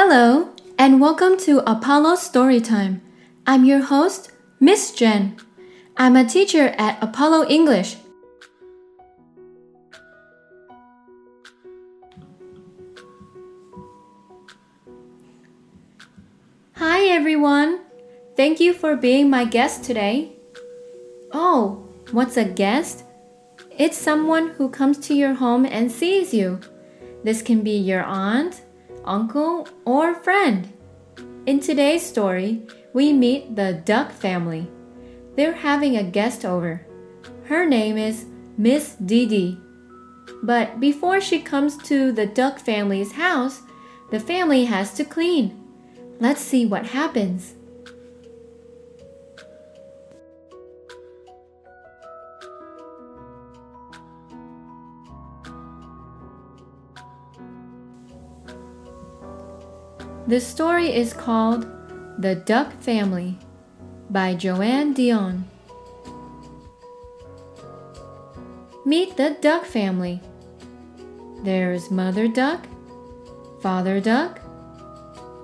Hello, and welcome to Apollo Storytime. I'm your host, Miss Jen. I'm a teacher at Apollo English. Hi, everyone. Thank you for being my guest today. Oh, what's a guest? It's someone who comes to your home and sees you. This can be your aunt, uncle, or friend. In today's story, we meet the Duck family. They're having a guest over. Her name is Miss Dee. But before she comes to the Duck family's house, the family has to clean. Let's see what happens. The story is called The Duck Family by Joanne Dion. Meet the duck family. There's Mother Duck, Father Duck,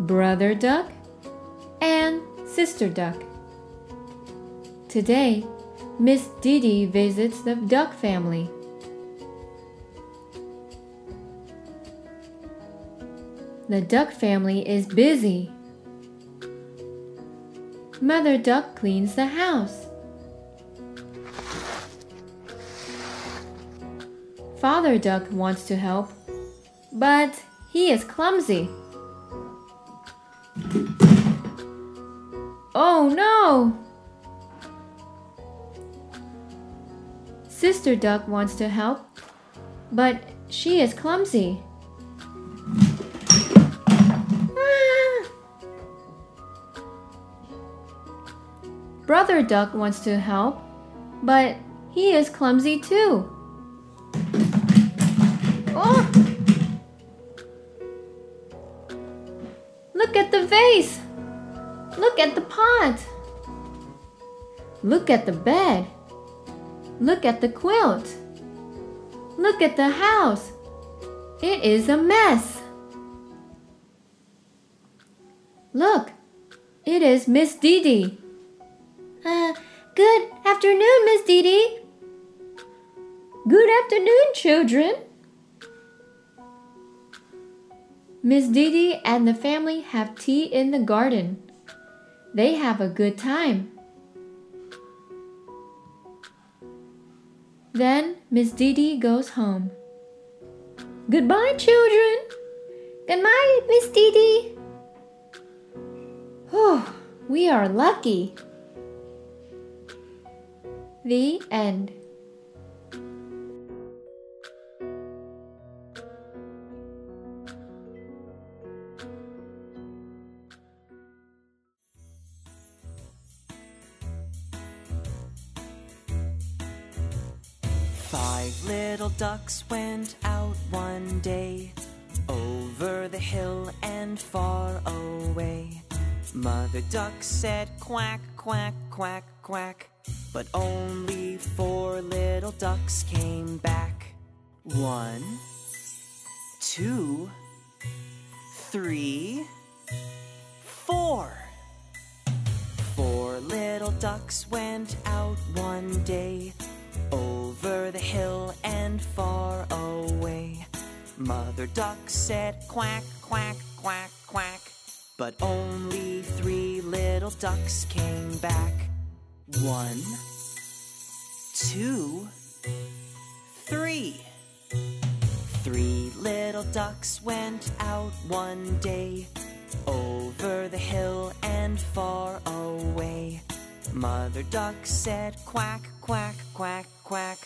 Brother Duck, and Sister Duck. Today, Miss Dee visits the duck family. The duck family is busy. Mother Duck cleans the house. Father Duck wants to help, but he is clumsy. Oh no! Sister Duck wants to help, but she is clumsy. Brother Duck wants to help, but he is clumsy too. Oh! Look at the vase! Look at the pot! Look at the bed! Look at the quilt! Look at the house! It is a mess! Look! It is Miss Dee Dee! Uh, good afternoon, Miss Dee Dee. Good afternoon, children. Miss Dee Dee and the family have tea in the garden. They have a good time. Then Miss Dee Dee goes home. Goodbye, children. Goodbye, Miss Dee Dee. Oh, we are lucky. The end. Five little ducks went out one day over the hill and far away. Mother duck said quack, quack, quack, quack. But only four little ducks came back. One, two, three, four. Four little ducks went out one day over the hill and far away. Mother duck said quack, quack, quack, quack. But only three little ducks came back. One, two, three. Three little ducks went out one day over the hill and far away. Mother duck said quack, quack, quack, quack.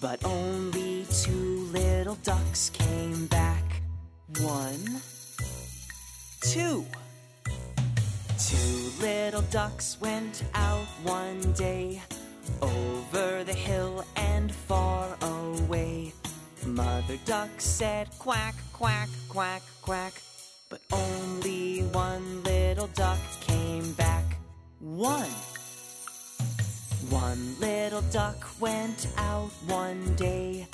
But only two little ducks came back. One, two. Ducks went out one day over the hill and far away. Mother duck said quack, quack, quack, quack. But only one little duck came back. One. One little duck went out one day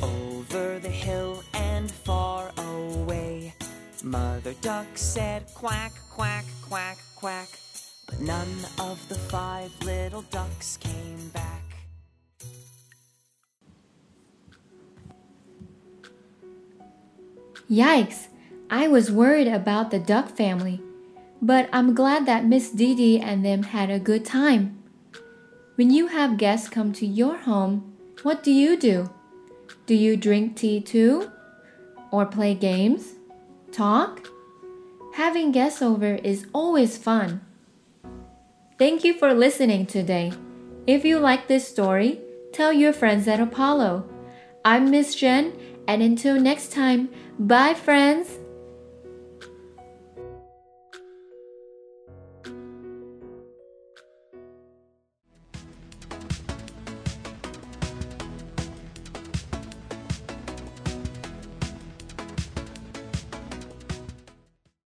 over the hill and far away. Mother Duck said quack, quack, quack, quack. Yikes! I was worried about the duck family, but I'm glad that Miss Dee and them had a good time. When you have guests come to your home, what do you do? Do you drink tea too? Or play games? Talk? Having guests over is always fun. Thank you for listening today. If you like this story, tell your friends at Apollo. I'm Miss Jen, and until next time, bye, friends.